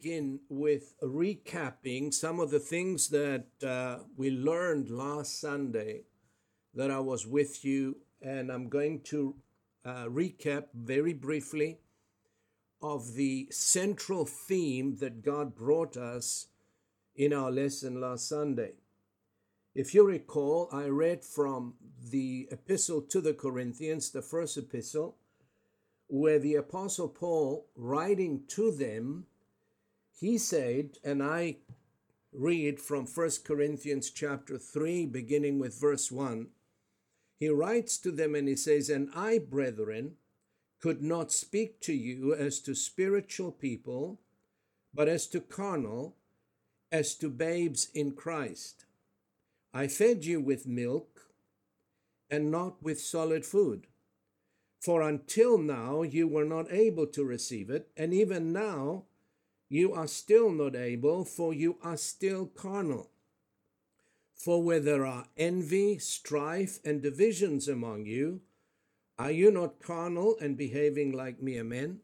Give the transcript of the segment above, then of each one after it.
Begin with recapping some of the things that uh, we learned last Sunday that I was with you, and I'm going to uh, recap very briefly of the central theme that God brought us in our lesson last Sunday. If you recall, I read from the epistle to the Corinthians, the first epistle, where the apostle Paul writing to them he said and I read from 1 Corinthians chapter 3 beginning with verse 1 he writes to them and he says and I brethren could not speak to you as to spiritual people but as to carnal as to babes in Christ. I fed you with milk and not with solid food. For until now you were not able to receive it, and even now you are still not able, for you are still carnal. For where there are envy, strife, and divisions among you, are you not carnal and behaving like mere men?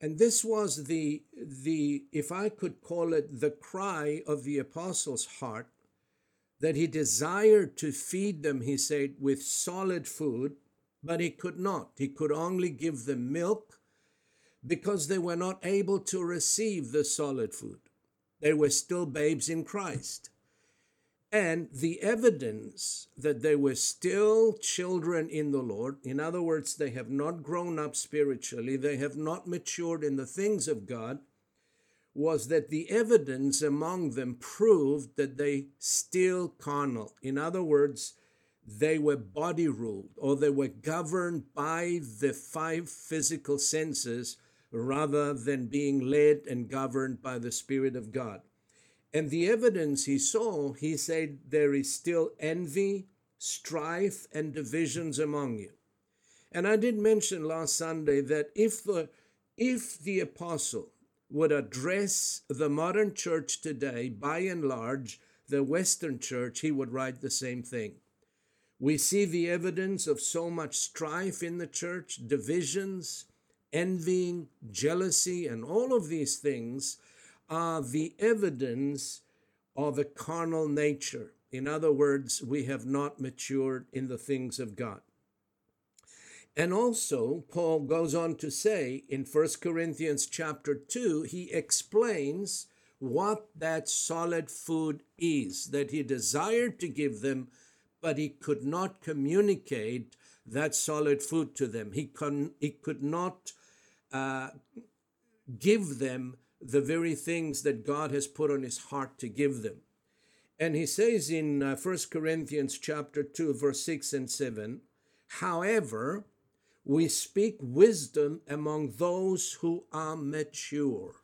And this was the, the, if I could call it, the cry of the apostle's heart, that he desired to feed them, he said, with solid food but he could not. He could only give them milk because they were not able to receive the solid food. They were still babes in Christ. And the evidence that they were still children in the Lord, in other words, they have not grown up spiritually, they have not matured in the things of God, was that the evidence among them proved that they still carnal. In other words, they were body ruled or they were governed by the five physical senses rather than being led and governed by the Spirit of God. And the evidence he saw, he said, there is still envy, strife, and divisions among you. And I did mention last Sunday that if the if the apostle would address the modern church today, by and large, the Western church, he would write the same thing. We see the evidence of so much strife in the church, divisions, envying, jealousy, and all of these things are the evidence of a carnal nature. In other words, we have not matured in the things of God. And also, Paul goes on to say in 1 Corinthians chapter 2, he explains what that solid food is that he desired to give them but he could not communicate that solid food to them. He, con- he could not uh, give them the very things that God has put on his heart to give them. And he says in uh, 1 Corinthians chapter 2 verse 6 and 7, however, we speak wisdom among those who are mature.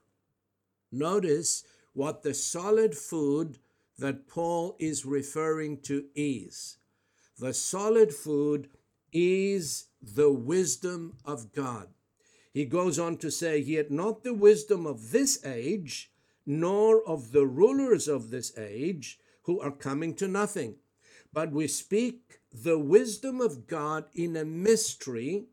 Notice what the solid food that Paul is referring to is. The solid food is the wisdom of God. He goes on to say, Yet not the wisdom of this age, nor of the rulers of this age, who are coming to nothing. But we speak the wisdom of God in a mystery,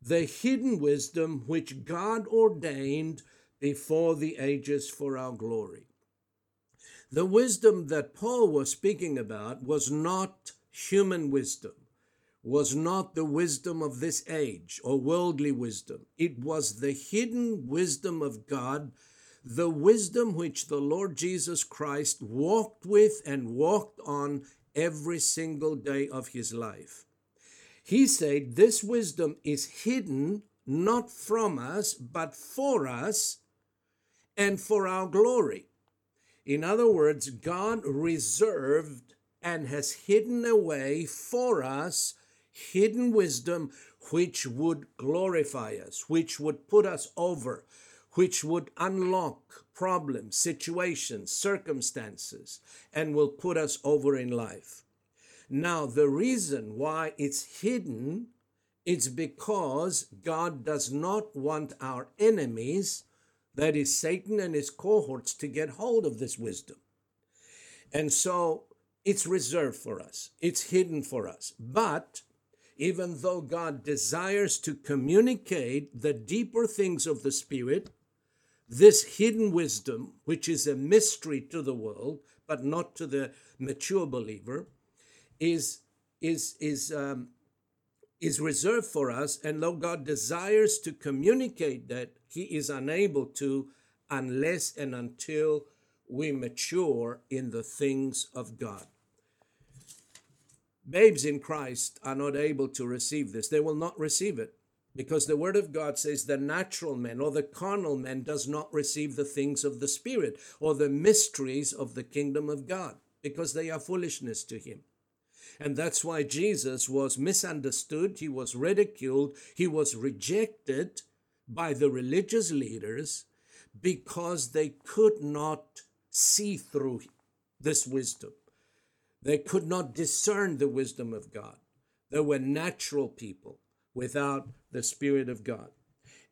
the hidden wisdom which God ordained before the ages for our glory. The wisdom that Paul was speaking about was not human wisdom, was not the wisdom of this age or worldly wisdom. It was the hidden wisdom of God, the wisdom which the Lord Jesus Christ walked with and walked on every single day of his life. He said, This wisdom is hidden not from us, but for us and for our glory. In other words, God reserved and has hidden away for us hidden wisdom which would glorify us, which would put us over, which would unlock problems, situations, circumstances, and will put us over in life. Now, the reason why it's hidden is because God does not want our enemies, that is Satan and his cohorts, to get hold of this wisdom. And so it's reserved for us, it's hidden for us. But even though God desires to communicate the deeper things of the Spirit, this hidden wisdom, which is a mystery to the world, but not to the mature believer, is is is um, is reserved for us. And though God desires to communicate that, He is unable to unless and until we mature in the things of God. Babes in Christ are not able to receive this. They will not receive it because the word of God says the natural man or the carnal man does not receive the things of the spirit or the mysteries of the kingdom of God because they are foolishness to him. And that's why Jesus was misunderstood, he was ridiculed, he was rejected by the religious leaders because they could not see through this wisdom. They could not discern the wisdom of God. They were natural people without the Spirit of God.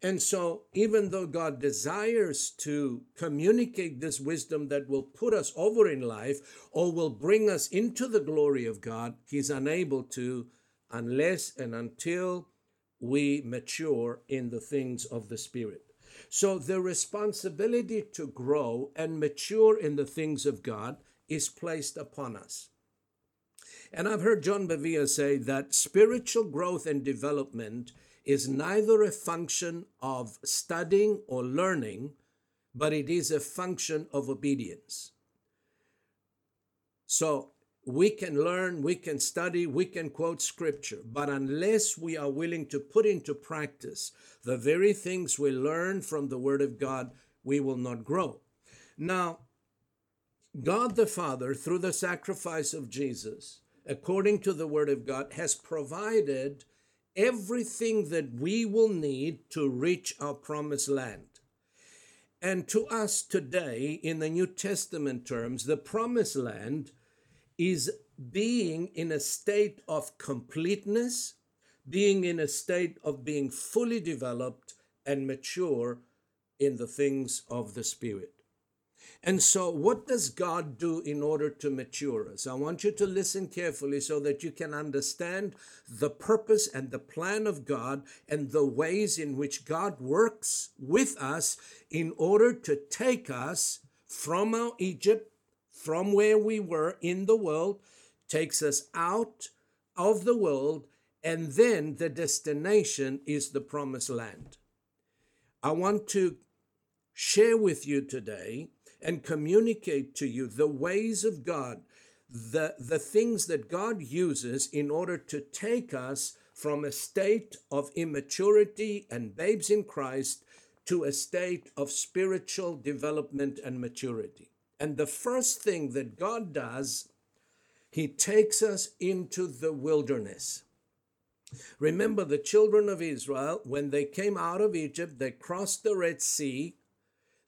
And so, even though God desires to communicate this wisdom that will put us over in life or will bring us into the glory of God, He's unable to unless and until we mature in the things of the Spirit. So, the responsibility to grow and mature in the things of God is placed upon us. And I've heard John Bevere say that spiritual growth and development is neither a function of studying or learning, but it is a function of obedience. So we can learn, we can study, we can quote scripture, but unless we are willing to put into practice the very things we learn from the Word of God, we will not grow. Now, God the Father, through the sacrifice of Jesus, according to the Word of God, has provided everything that we will need to reach our promised land. And to us today, in the New Testament terms, the promised land is being in a state of completeness, being in a state of being fully developed and mature in the things of the Spirit. And so, what does God do in order to mature us? I want you to listen carefully so that you can understand the purpose and the plan of God and the ways in which God works with us in order to take us from our Egypt, from where we were in the world, takes us out of the world, and then the destination is the promised land. I want to share with you today and communicate to you the ways of God, the, the things that God uses in order to take us from a state of immaturity and babes in Christ to a state of spiritual development and maturity. And the first thing that God does, He takes us into the wilderness. Remember, the children of Israel, when they came out of Egypt, they crossed the Red Sea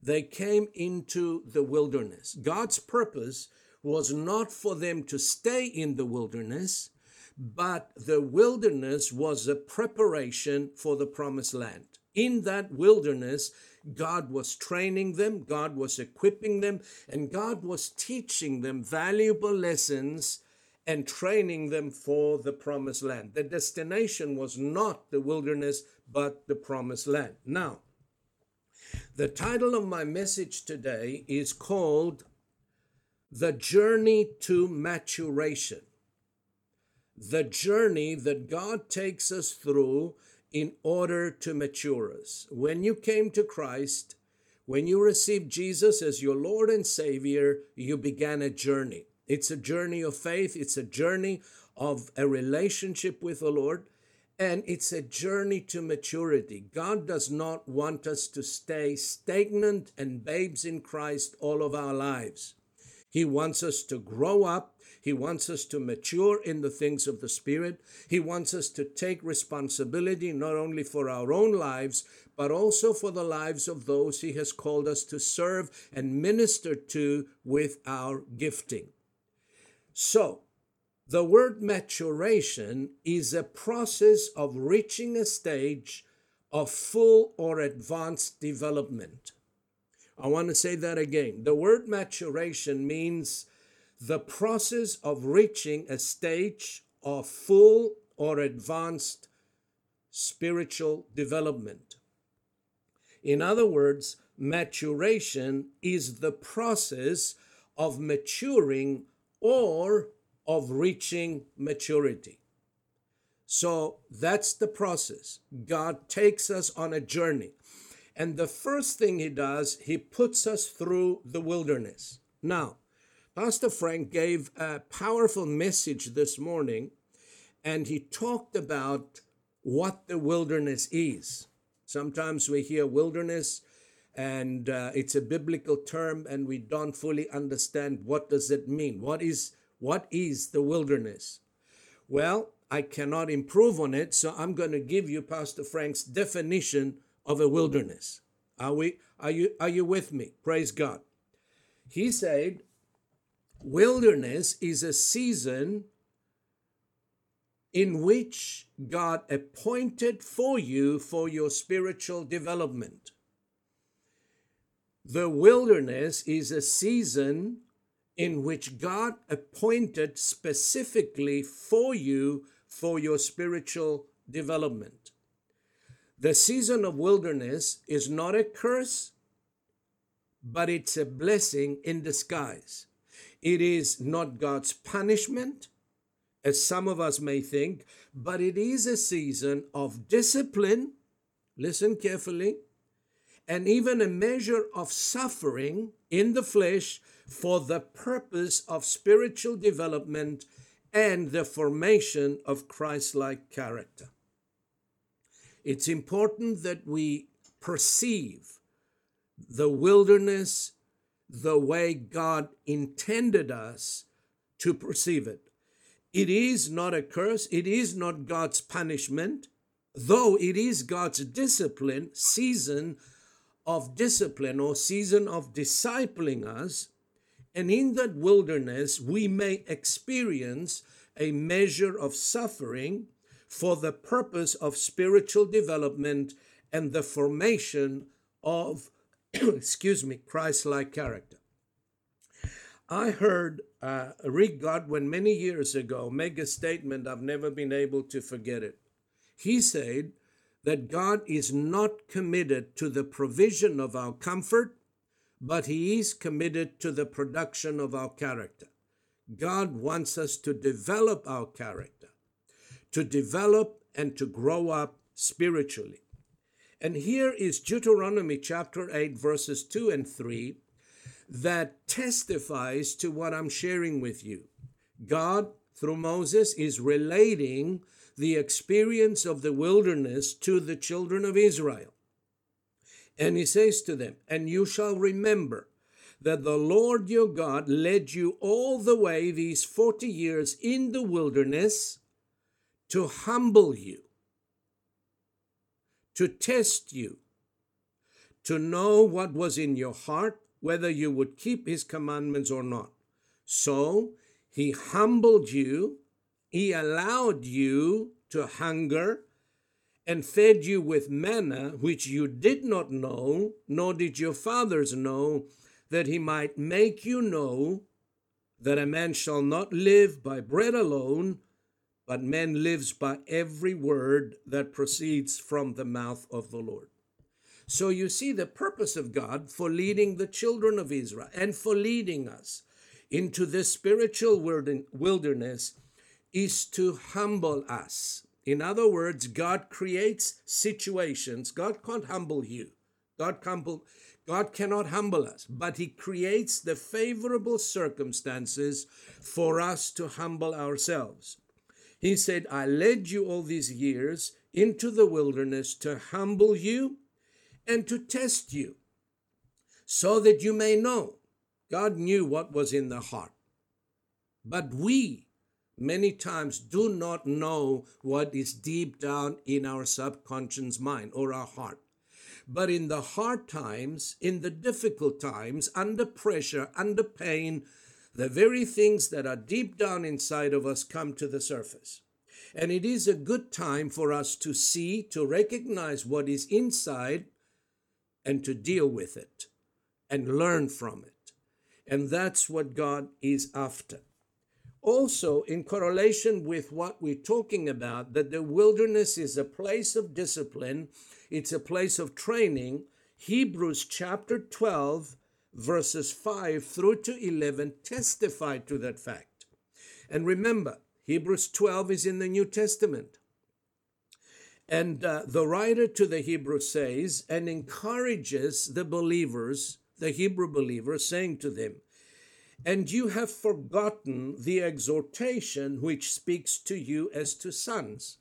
they came into the wilderness. God's purpose was not for them to stay in the wilderness, but the wilderness was a preparation for the promised land. In that wilderness, God was training them, God was equipping them, and God was teaching them valuable lessons and training them for the promised land. The destination was not the wilderness, but the promised land. Now, the title of my message today is called The Journey to Maturation. The journey that God takes us through in order to mature us. When you came to Christ, when you received Jesus as your Lord and Savior, you began a journey. It's a journey of faith, it's a journey of a relationship with the Lord. And it's a journey to maturity. God does not want us to stay stagnant and babes in Christ all of our lives. He wants us to grow up. He wants us to mature in the things of the Spirit. He wants us to take responsibility not only for our own lives, but also for the lives of those He has called us to serve and minister to with our gifting. So, the word maturation is a process of reaching a stage of full or advanced development. I want to say that again. The word maturation means the process of reaching a stage of full or advanced spiritual development. In other words, maturation is the process of maturing or of reaching maturity. So that's the process. God takes us on a journey. And the first thing he does, he puts us through the wilderness. Now, Pastor Frank gave a powerful message this morning, and he talked about what the wilderness is. Sometimes we hear wilderness and uh, it's a biblical term and we don't fully understand what does it mean what is what is the wilderness? Well i cannot improve on it so i'm going to give you pastor frank's definition of a wilderness. Are we are you are you with me? Praise god. He said wilderness is a season in which God appointed for you for your spiritual development. The wilderness is a season in which God appointed specifically for you for your spiritual development. The season of wilderness is not a curse, but it's a blessing in disguise. It is not God's punishment, as some of us may think, but it is a season of discipline. Listen carefully and even a measure of suffering in the flesh for the purpose of spiritual development and the formation of Christ like character. It's important that we perceive the wilderness the way God intended us to perceive it. It is not a curse, it is not God's punishment, though it is God's discipline, season of discipline or season of discipling us. And in that wilderness, we may experience a measure of suffering for the purpose of spiritual development and the formation of, excuse me, Christ like character. I heard uh, Rick Godwin many years ago make a statement, I've never been able to forget it. He said, that God is not committed to the provision of our comfort, but He is committed to the production of our character. God wants us to develop our character, to develop and to grow up spiritually. And here is Deuteronomy chapter 8, verses 2 and 3, that testifies to what I'm sharing with you. God, through Moses, is relating the experience of the wilderness to the children of Israel. And he says to them, And you shall remember that the Lord your God led you all the way these 40 years in the wilderness to humble you, to test you, to know what was in your heart, whether you would keep his commandments or not. So he humbled you he allowed you to hunger and fed you with manna, which you did not know, nor did your fathers know, that he might make you know that a man shall not live by bread alone, but man lives by every word that proceeds from the mouth of the Lord. So you see the purpose of God for leading the children of Israel and for leading us into this spiritual wilderness is to humble us. In other words, God creates situations. God can't humble you. God, humble, God cannot humble us, but He creates the favorable circumstances for us to humble ourselves. He said, I led you all these years into the wilderness to humble you and to test you, so that you may know God knew what was in the heart. But we, many times, do not know what is deep down in our subconscious mind or our heart. But in the hard times, in the difficult times, under pressure, under pain, the very things that are deep down inside of us come to the surface. And it is a good time for us to see, to recognize what is inside, and to deal with it and learn from it. And that's what God is after. Also, in correlation with what we're talking about, that the wilderness is a place of discipline, it's a place of training. Hebrews chapter 12, verses 5 through to 11 testify to that fact. And remember, Hebrews 12 is in the New Testament. And uh, the writer to the Hebrews says, and encourages the believers, the Hebrew believers, saying to them, And you have forgotten the exhortation which speaks to you as to sons.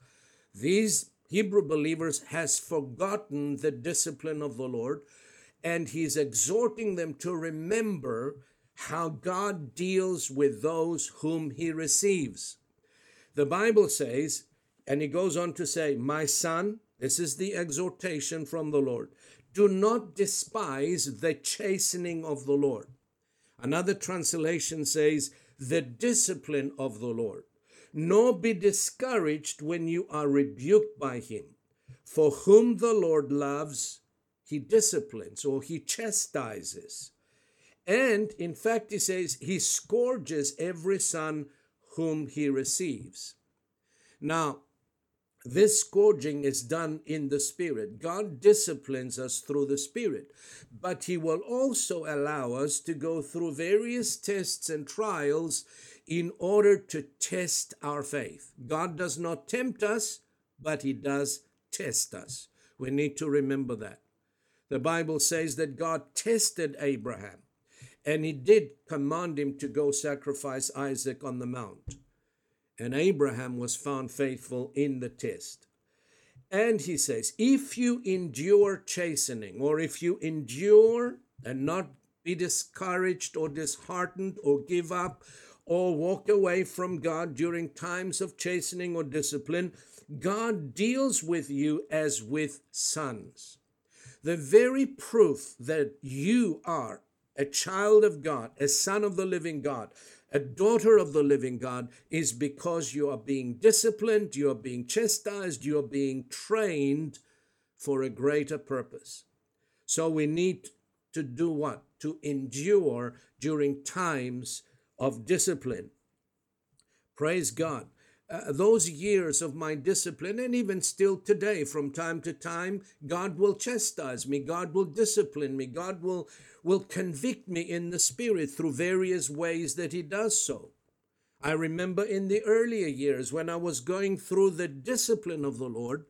These Hebrew believers has forgotten the discipline of the Lord, and he's exhorting them to remember how God deals with those whom he receives. The Bible says, and he goes on to say, My son, this is the exhortation from the Lord, do not despise the chastening of the Lord. Another translation says, the discipline of the Lord, nor be discouraged when you are rebuked by him. For whom the Lord loves, he disciplines or he chastises. And in fact, he says, he scourges every son whom he receives. Now, this scourging is done in the Spirit. God disciplines us through the Spirit, but He will also allow us to go through various tests and trials in order to test our faith. God does not tempt us, but He does test us. We need to remember that. The Bible says that God tested Abraham, and He did command him to go sacrifice Isaac on the mount and Abraham was found faithful in the test. And he says, if you endure chastening, or if you endure and not be discouraged or disheartened or give up or walk away from God during times of chastening or discipline, God deals with you as with sons. The very proof that you are a child of God, a son of the living God, a daughter of the living God is because you are being disciplined, you are being chastised, you are being trained for a greater purpose. So we need to do what? To endure during times of discipline. Praise God. Uh, those years of my discipline, and even still today, from time to time, God will chastise me, God will discipline me, God will will convict me in the spirit through various ways that he does so. I remember in the earlier years when I was going through the discipline of the Lord,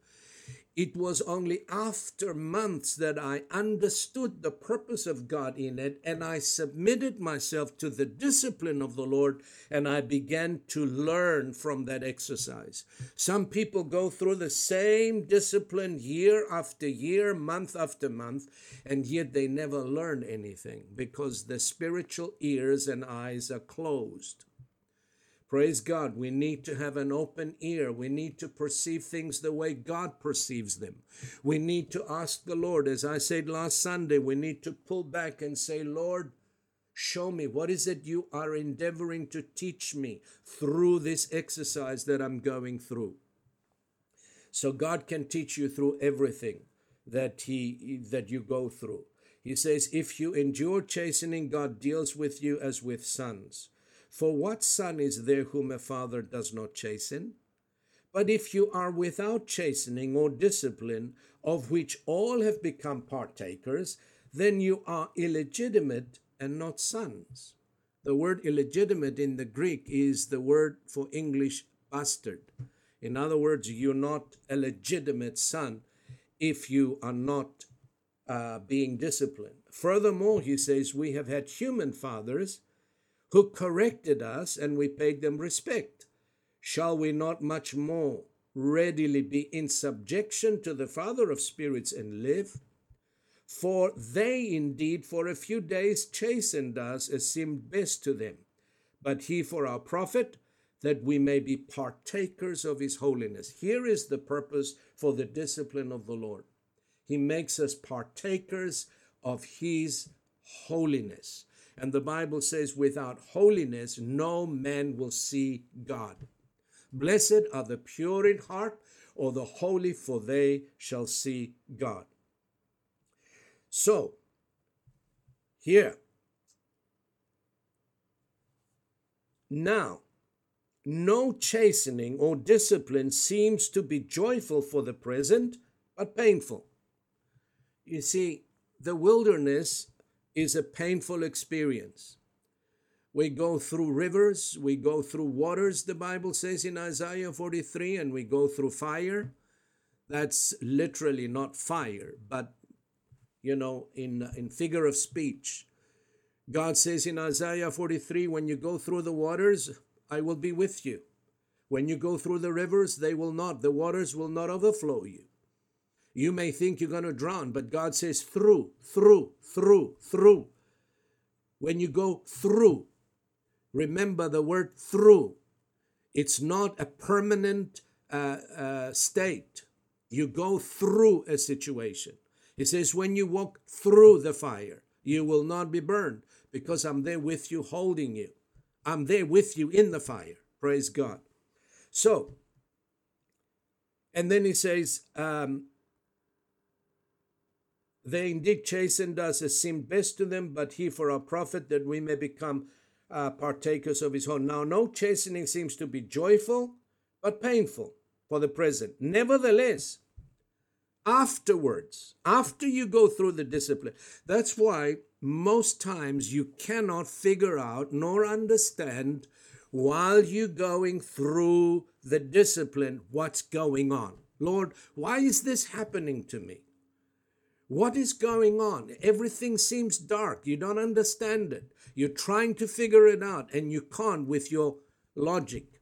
it was only after months that I understood the purpose of God in it and I submitted myself to the discipline of the Lord and I began to learn from that exercise. Some people go through the same discipline year after year, month after month, and yet they never learn anything because the spiritual ears and eyes are closed. Praise God. We need to have an open ear. We need to perceive things the way God perceives them. We need to ask the Lord, as I said last Sunday, we need to pull back and say, Lord, show me what is it you are endeavoring to teach me through this exercise that I'm going through. So God can teach you through everything that he that you go through. He says, if you endure chastening, God deals with you as with sons. For what son is there whom a father does not chasten? But if you are without chastening or discipline, of which all have become partakers, then you are illegitimate and not sons. The word illegitimate in the Greek is the word for English bastard. In other words, you're not a legitimate son if you are not uh, being disciplined. Furthermore, he says, we have had human fathers who corrected us and we paid them respect. Shall we not much more readily be in subjection to the Father of spirits and live? For they indeed for a few days chastened us as seemed best to them, but he for our profit, that we may be partakers of his holiness. Here is the purpose for the discipline of the Lord. He makes us partakers of his holiness. And the Bible says, without holiness, no man will see God. Blessed are the pure in heart, or the holy, for they shall see God. So, here, now, no chastening or discipline seems to be joyful for the present, but painful. You see, the wilderness is a painful experience. We go through rivers, we go through waters, the Bible says in Isaiah 43, and we go through fire. That's literally not fire, but you know, in, in figure of speech. God says in Isaiah 43, when you go through the waters, I will be with you. When you go through the rivers, they will not, the waters will not overflow you. You may think you're going to drown, but God says through, through, through, through. When you go through, remember the word through. It's not a permanent uh, uh, state. You go through a situation. He says, when you walk through the fire, you will not be burned because I'm there with you, holding you. I'm there with you in the fire. Praise God. So, and then he says, um, they indeed chastened us as seemed best to them, but he for our profit, that we may become uh, partakers of his own. Now, no chastening seems to be joyful, but painful for the present. Nevertheless, afterwards, after you go through the discipline, that's why most times you cannot figure out nor understand while you're going through the discipline what's going on. Lord, why is this happening to me? What is going on? Everything seems dark. You don't understand it. You're trying to figure it out and you can't with your logic.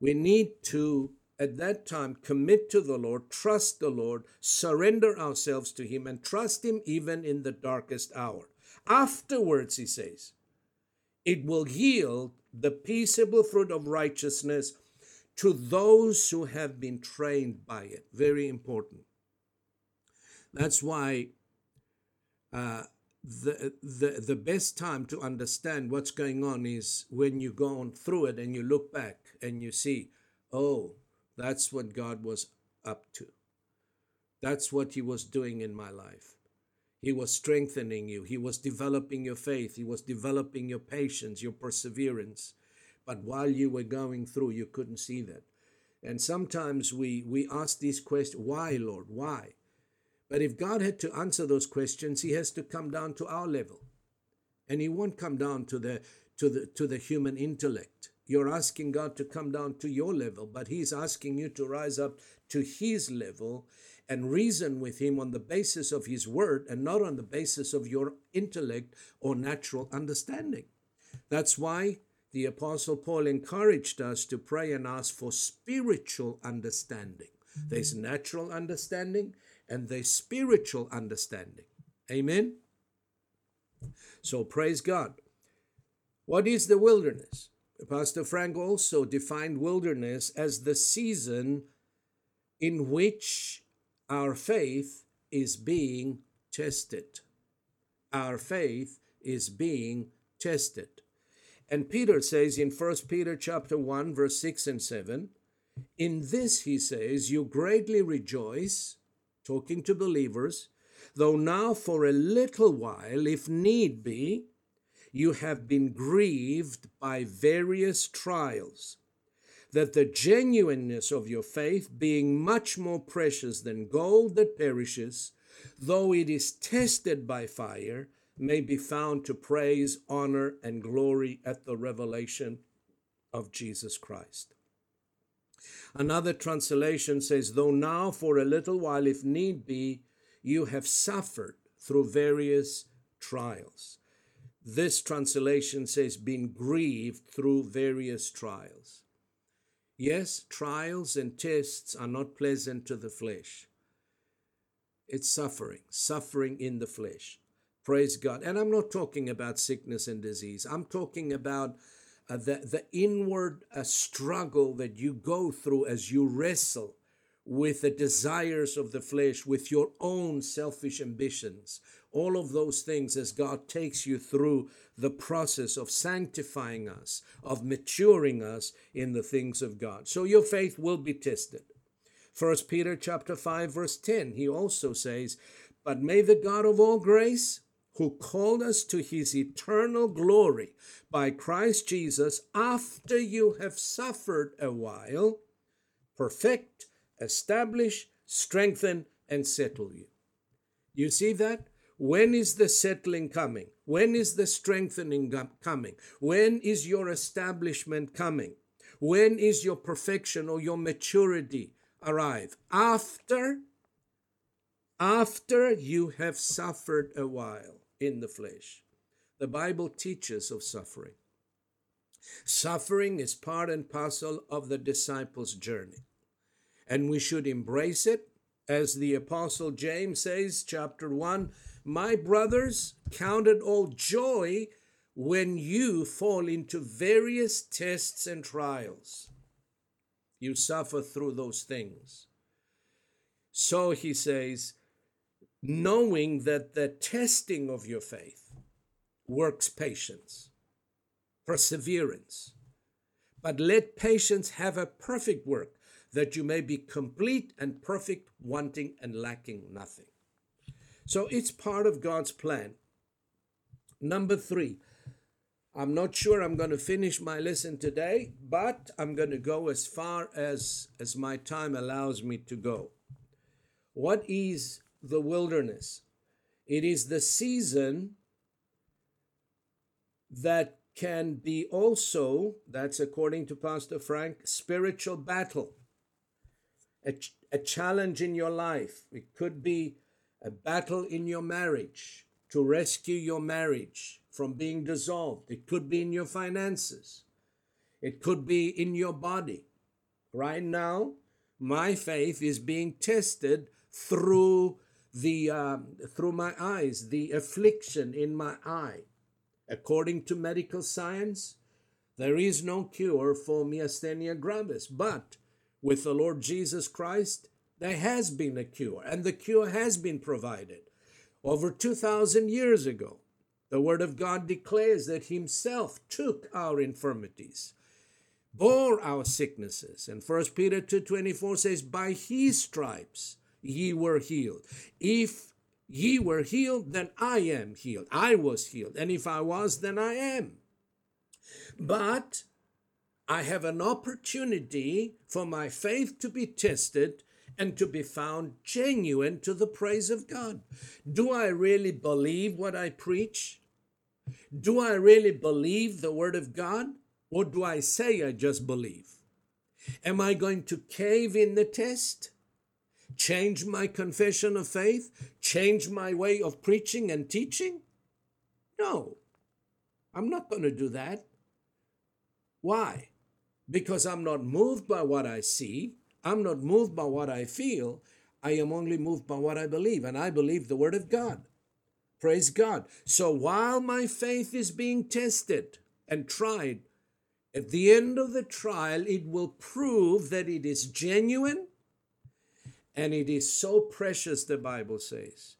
We need to, at that time, commit to the Lord, trust the Lord, surrender ourselves to Him, and trust Him even in the darkest hour. Afterwards, He says, it will yield the peaceable fruit of righteousness to those who have been trained by it. Very important. That's why uh, the, the, the best time to understand what's going on is when you go on through it and you look back and you see, oh, that's what God was up to. That's what He was doing in my life. He was strengthening you. He was developing your faith. He was developing your patience, your perseverance. But while you were going through, you couldn't see that. And sometimes we, we ask these questions why, Lord? Why? But if God had to answer those questions, he has to come down to our level. And he won't come down to the to the to the human intellect. You're asking God to come down to your level, but he's asking you to rise up to his level and reason with him on the basis of his word and not on the basis of your intellect or natural understanding. That's why the apostle Paul encouraged us to pray and ask for spiritual understanding. There's natural understanding and their spiritual understanding. Amen? So praise God. What is the wilderness? Pastor Frank also defined wilderness as the season in which our faith is being tested. Our faith is being tested. And Peter says in 1 Peter chapter 1 verse 6 and 7, in this he says, you greatly rejoice talking to believers, though now for a little while, if need be, you have been grieved by various trials, that the genuineness of your faith, being much more precious than gold that perishes, though it is tested by fire, may be found to praise, honor, and glory at the revelation of Jesus Christ. Another translation says, Though now for a little while, if need be, you have suffered through various trials. This translation says, been grieved through various trials. Yes, trials and tests are not pleasant to the flesh. It's suffering, suffering in the flesh. Praise God. And I'm not talking about sickness and disease. I'm talking about uh, the, the inward uh, struggle that you go through as you wrestle with the desires of the flesh, with your own selfish ambitions, all of those things as God takes you through the process of sanctifying us, of maturing us in the things of God. So your faith will be tested. First Peter chapter 5 verse 10 he also says, "But may the God of all grace, who called us to his eternal glory by Christ Jesus, after you have suffered a while, perfect, establish, strengthen, and settle you. You see that? When is the settling coming? When is the strengthening coming? When is your establishment coming? When is your perfection or your maturity arrive? After after you have suffered a while in the flesh. The Bible teaches of suffering. Suffering is part and parcel of the disciples' journey, and we should embrace it. As the Apostle James says, chapter 1 my brothers, count it all joy when you fall into various tests and trials. You suffer through those things. So he says, knowing that the testing of your faith works patience, perseverance. But let patience have a perfect work, that you may be complete and perfect, wanting and lacking nothing. So it's part of God's plan. Number three, I'm not sure I'm going to finish my lesson today, but I'm going to go as far as, as my time allows me to go. What is the wilderness? It is the season that can be also, that's according to Pastor Frank, spiritual battle, a, a challenge in your life. It could be a battle in your marriage to rescue your marriage from being dissolved. It could be in your finances. It could be in your body. Right now, my faith is being tested through the um, through my eyes, the affliction in my eye. According to medical science, there is no cure for myasthenia gravis, but with the Lord Jesus Christ, there has been a cure, and the cure has been provided. Over 2,000 years ago, the Word of God declares that Himself took our infirmities, bore our sicknesses. And 1 Peter 2.24 says, By His stripes ye were healed. If ye were healed, then I am healed. I was healed. And if I was, then I am. But I have an opportunity for my faith to be tested and to be found genuine to the praise of God. Do I really believe what I preach? Do I really believe the Word of God? Or do I say I just believe? Am I going to cave in the test? Change my confession of faith? Change my way of preaching and teaching? No, I'm not going to do that. Why? Because I'm not moved by what I see. I'm not moved by what I feel. I am only moved by what I believe, and I believe the Word of God. Praise God. So while my faith is being tested and tried, at the end of the trial, it will prove that it is genuine and it is so precious, the Bible says.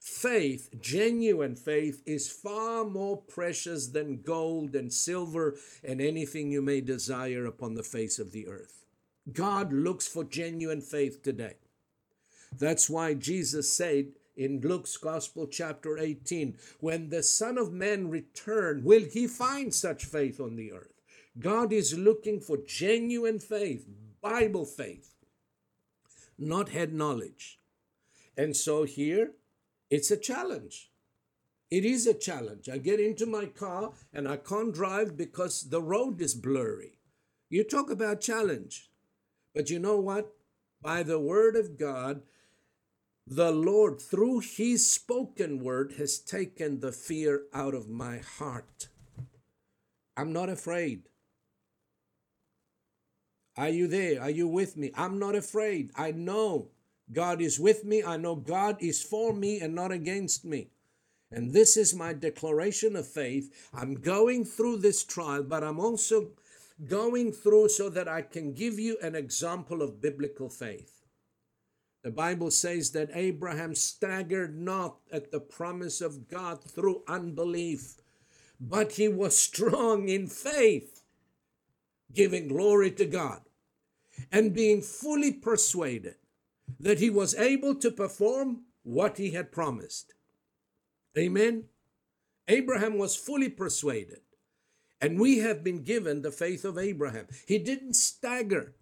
Faith, genuine faith, is far more precious than gold and silver and anything you may desire upon the face of the earth. God looks for genuine faith today. That's why Jesus said in Luke's Gospel, chapter 18, when the Son of Man return, will he find such faith on the earth? God is looking for genuine faith, Bible faith, not head knowledge. And so here, it's a challenge. It is a challenge. I get into my car and I can't drive because the road is blurry. You talk about challenge. But you know what? By the word of God, the Lord, through his spoken word, has taken the fear out of my heart. I'm not afraid. Are you there? Are you with me? I'm not afraid. I know God is with me. I know God is for me and not against me. And this is my declaration of faith. I'm going through this trial, but I'm also going through so that I can give you an example of biblical faith. The Bible says that Abraham staggered not at the promise of God through unbelief, but he was strong in faith, giving glory to God and being fully persuaded that he was able to perform what he had promised. Amen. Abraham was fully persuaded. And we have been given the faith of Abraham. He didn't stagger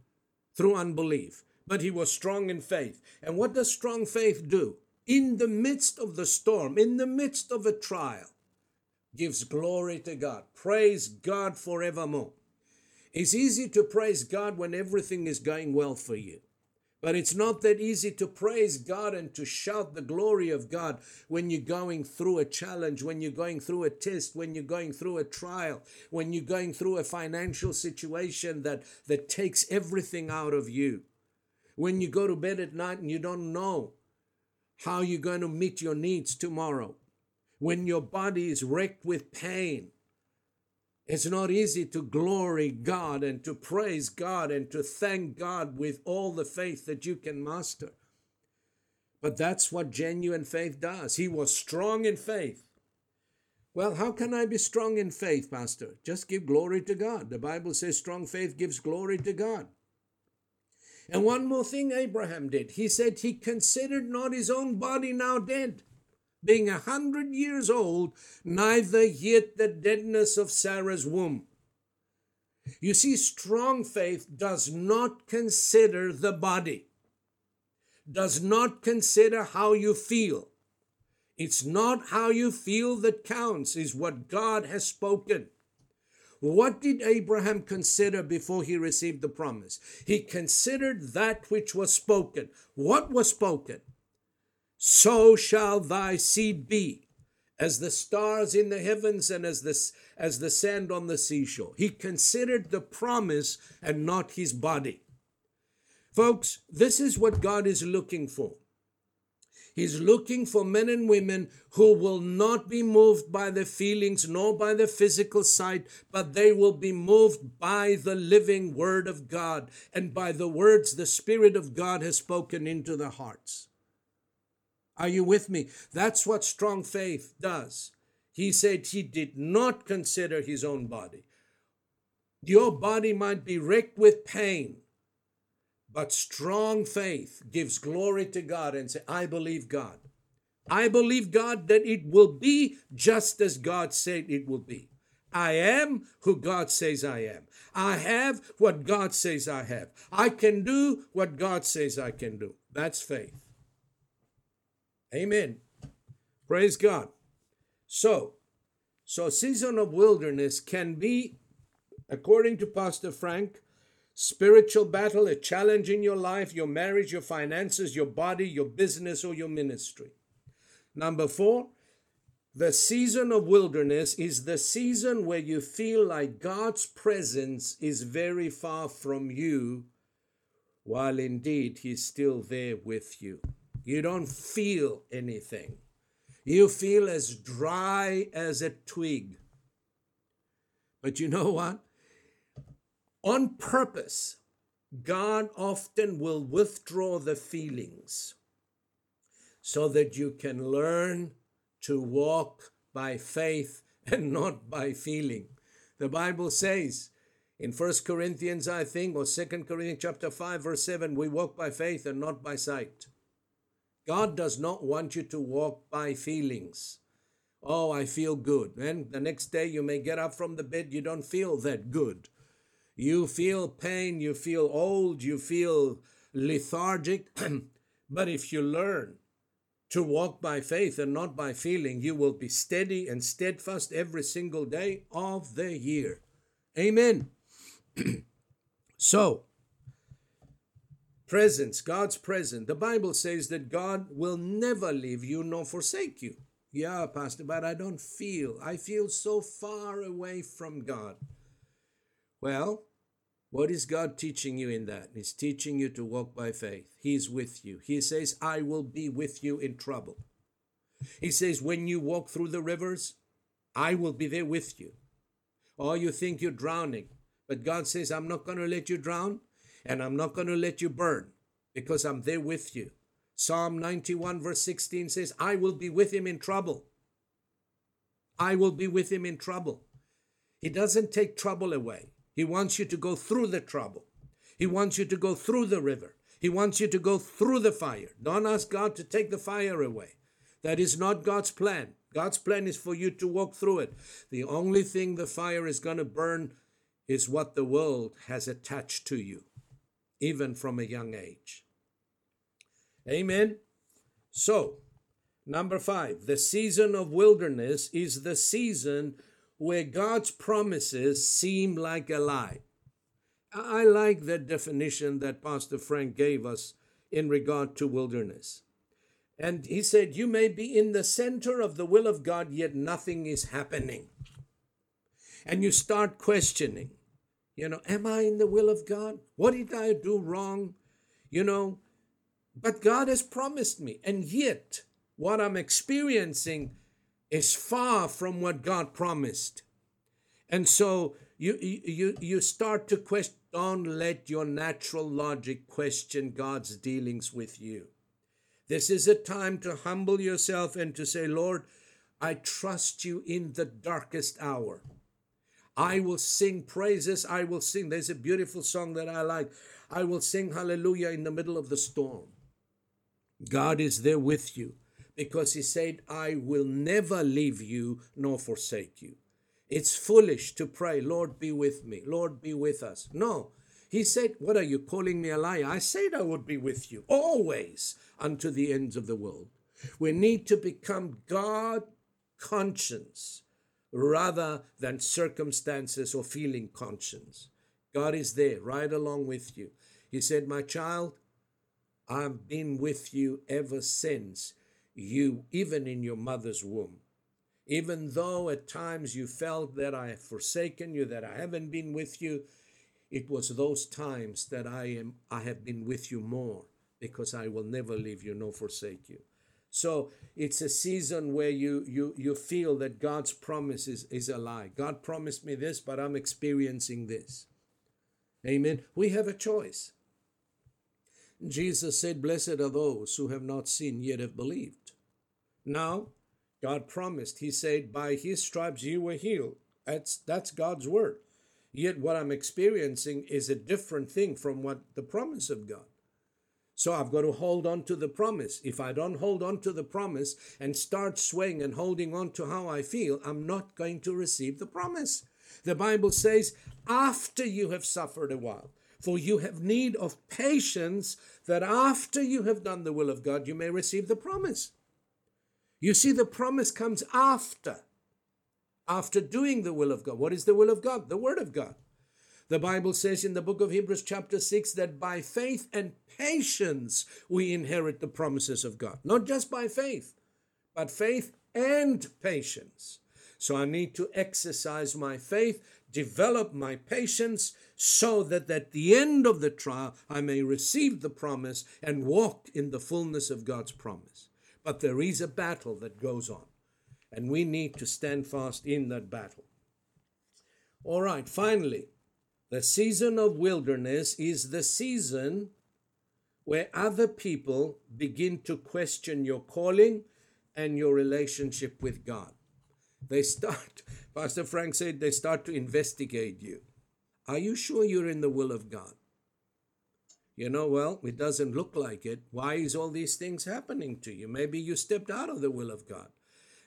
through unbelief, but he was strong in faith. And what does strong faith do? In the midst of the storm, in the midst of a trial, gives glory to God. Praise God forevermore. It's easy to praise God when everything is going well for you. But it's not that easy to praise God and to shout the glory of God when you're going through a challenge, when you're going through a test, when you're going through a trial, when you're going through a financial situation that, that takes everything out of you. When you go to bed at night and you don't know how you're going to meet your needs tomorrow. When your body is wrecked with pain it's not easy to glory God and to praise God and to thank God with all the faith that you can master. But that's what genuine faith does. He was strong in faith. Well, how can I be strong in faith, Pastor? Just give glory to God. The Bible says strong faith gives glory to God. And one more thing Abraham did. He said he considered not his own body now dead being a hundred years old, neither yet the deadness of Sarah's womb. You see, strong faith does not consider the body, does not consider how you feel. It's not how you feel that counts, is what God has spoken. What did Abraham consider before he received the promise? He considered that which was spoken. What was spoken? So shall thy seed be as the stars in the heavens and as the, as the sand on the seashore. He considered the promise and not his body. Folks, this is what God is looking for. He's looking for men and women who will not be moved by the feelings nor by the physical sight, but they will be moved by the living Word of God and by the words the Spirit of God has spoken into their hearts. Are you with me? That's what strong faith does. He said he did not consider his own body. Your body might be wrecked with pain, but strong faith gives glory to God and say, I believe God. I believe God that it will be just as God said it will be. I am who God says I am. I have what God says I have. I can do what God says I can do. That's faith. Amen. Praise God. So, so season of wilderness can be, according to Pastor Frank, spiritual battle, a challenge in your life, your marriage, your finances, your body, your business, or your ministry. Number four, the season of wilderness is the season where you feel like God's presence is very far from you, while indeed He's still there with you. You don't feel anything. You feel as dry as a twig. But you know what? On purpose, God often will withdraw the feelings so that you can learn to walk by faith and not by feeling. The Bible says in First Corinthians, I think, or Second Corinthians chapter 5, verse 7, we walk by faith and not by sight. God does not want you to walk by feelings. Oh, I feel good. And the next day you may get up from the bed, you don't feel that good. You feel pain, you feel old, you feel lethargic. but if you learn to walk by faith and not by feeling, you will be steady and steadfast every single day of the year. Amen. so, presence, God's presence. The Bible says that God will never leave you nor forsake you. Yeah, Pastor, but I don't feel. I feel so far away from God. Well, What is God teaching you in that? He's teaching you to walk by faith. He's with you. He says, I will be with you in trouble. He says, when you walk through the rivers, I will be there with you. Or you think you're drowning, but God says, I'm not going to let you drown and I'm not going to let you burn because I'm there with you. Psalm 91, verse 16 says, I will be with him in trouble. I will be with him in trouble. He doesn't take trouble away. He wants you to go through the trouble. He wants you to go through the river. He wants you to go through the fire. Don't ask God to take the fire away. That is not God's plan. God's plan is for you to walk through it. The only thing the fire is going to burn is what the world has attached to you, even from a young age. Amen. So, number five, the season of wilderness is the season where God's promises seem like a lie. I like that definition that Pastor Frank gave us in regard to wilderness. And he said, You may be in the center of the will of God, yet nothing is happening. And you start questioning, you know, am I in the will of God? What did I do wrong? You know, but God has promised me. And yet, what I'm experiencing is far from what God promised. And so you you you start to question don't let your natural logic question God's dealings with you. This is a time to humble yourself and to say, Lord, I trust you in the darkest hour. I will sing praises. I will sing. There's a beautiful song that I like. I will sing hallelujah in the middle of the storm. God is there with you because he said, I will never leave you nor forsake you. It's foolish to pray, Lord, be with me. Lord, be with us. No. He said, What are you calling me a liar? I said I would be with you always unto the ends of the world. We need to become God conscious rather than circumstances or feeling conscience. God is there right along with you. He said, My child, I've been with you ever since you, even in your mother's womb. Even though at times you felt that I have forsaken you, that I haven't been with you, it was those times that I am I have been with you more because I will never leave you nor forsake you. So it's a season where you you you feel that God's promise is, is a lie. God promised me this, but I'm experiencing this. Amen. We have a choice. Jesus said, Blessed are those who have not seen yet have believed. Now, God promised, He said, By His stripes you were healed. That's, that's God's word. Yet what I'm experiencing is a different thing from what the promise of God. So I've got to hold on to the promise. If I don't hold on to the promise and start swaying and holding on to how I feel, I'm not going to receive the promise. The Bible says, after you have suffered a while, for you have need of patience, that after you have done the will of God, you may receive the promise. You see, the promise comes after. After doing the will of God. What is the will of God? The Word of God. The Bible says in the book of Hebrews, chapter 6, that by faith and patience we inherit the promises of God. Not just by faith, but faith and patience. So I need to exercise my faith, develop my patience, so that at the end of the trial I may receive the promise and walk in the fullness of God's promise. But there is a battle that goes on, and we need to stand fast in that battle. All right, finally, the season of wilderness is the season where other people begin to question your calling and your relationship with God. They start, Pastor Frank said, they start to investigate you. Are you sure you're in the will of God? You know, well, it doesn't look like it. Why is all these things happening to you? Maybe you stepped out of the will of God.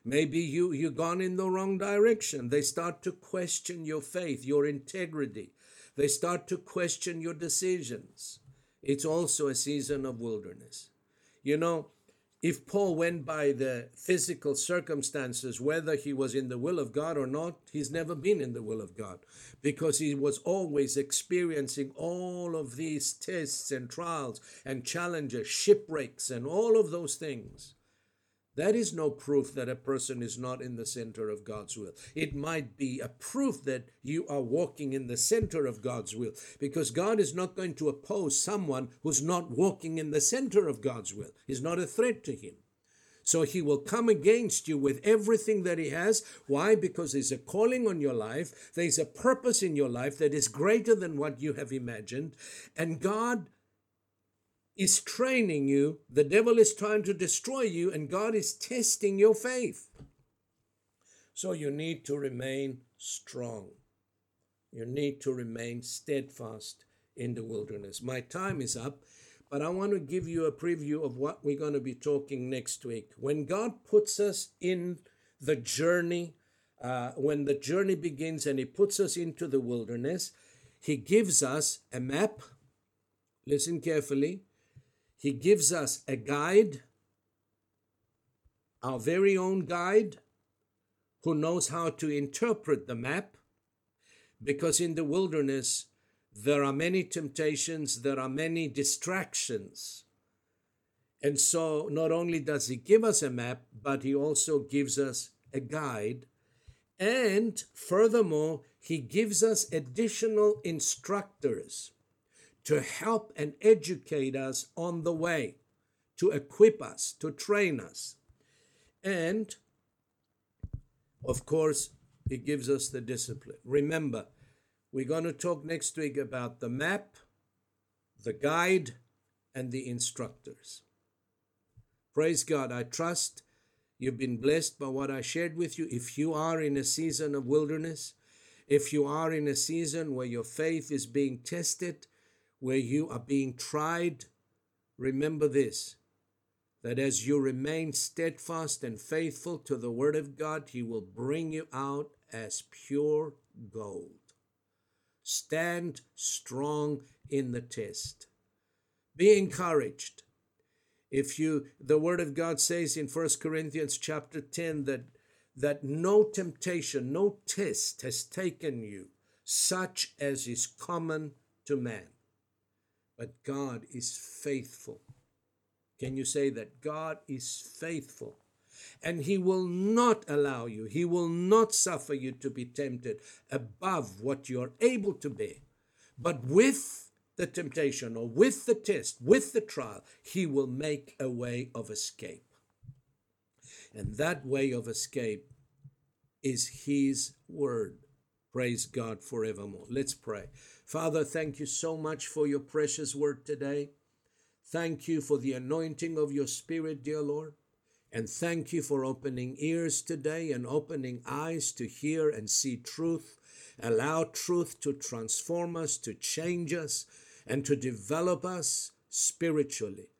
Maybe you you gone in the wrong direction. They start to question your faith, your integrity. They start to question your decisions. It's also a season of wilderness. You know, if Paul went by the physical circumstances, whether he was in the will of God or not, he's never been in the will of God because he was always experiencing all of these tests and trials and challenges, shipwrecks, and all of those things. That is no proof that a person is not in the center of God's will. It might be a proof that you are walking in the center of God's will because God is not going to oppose someone who's not walking in the center of God's will. He's not a threat to him. So he will come against you with everything that he has. Why? Because there's a calling on your life, there's a purpose in your life that is greater than what you have imagined. And God is training you, the devil is trying to destroy you, and God is testing your faith. So you need to remain strong. You need to remain steadfast in the wilderness. My time is up, but I want to give you a preview of what we're going to be talking next week. When God puts us in the journey, uh, when the journey begins and He puts us into the wilderness, He gives us a map. Listen carefully he gives us a guide, our very own guide, who knows how to interpret the map. Because in the wilderness, there are many temptations, there are many distractions. And so, not only does he give us a map, but he also gives us a guide. And furthermore, he gives us additional instructors to help and educate us on the way, to equip us, to train us. And of course, He gives us the discipline. Remember, we're going to talk next week about the map, the guide, and the instructors. Praise God. I trust you've been blessed by what I shared with you. If you are in a season of wilderness, if you are in a season where your faith is being tested, where you are being tried, remember this that as you remain steadfast and faithful to the Word of God, He will bring you out as pure gold. Stand strong in the test. Be encouraged. If you, the Word of God says in 1 Corinthians chapter 10 that, that no temptation, no test has taken you such as is common to man. But God is faithful. Can you say that? God is faithful. And He will not allow you, He will not suffer you to be tempted above what you are able to bear. But with the temptation or with the test, with the trial, He will make a way of escape. And that way of escape is His word. Praise God forevermore. Let's pray. Father, thank you so much for your precious word today. Thank you for the anointing of your spirit, dear Lord. And thank you for opening ears today and opening eyes to hear and see truth. Allow truth to transform us, to change us, and to develop us spiritually.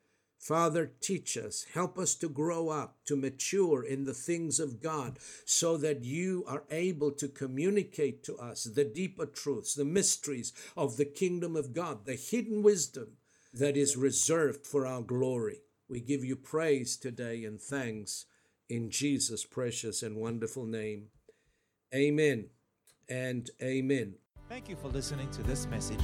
Father, teach us, help us to grow up, to mature in the things of God, so that you are able to communicate to us the deeper truths, the mysteries of the kingdom of God, the hidden wisdom that is reserved for our glory. We give you praise today and thanks in Jesus' precious and wonderful name. Amen and amen. Thank you for listening to this message.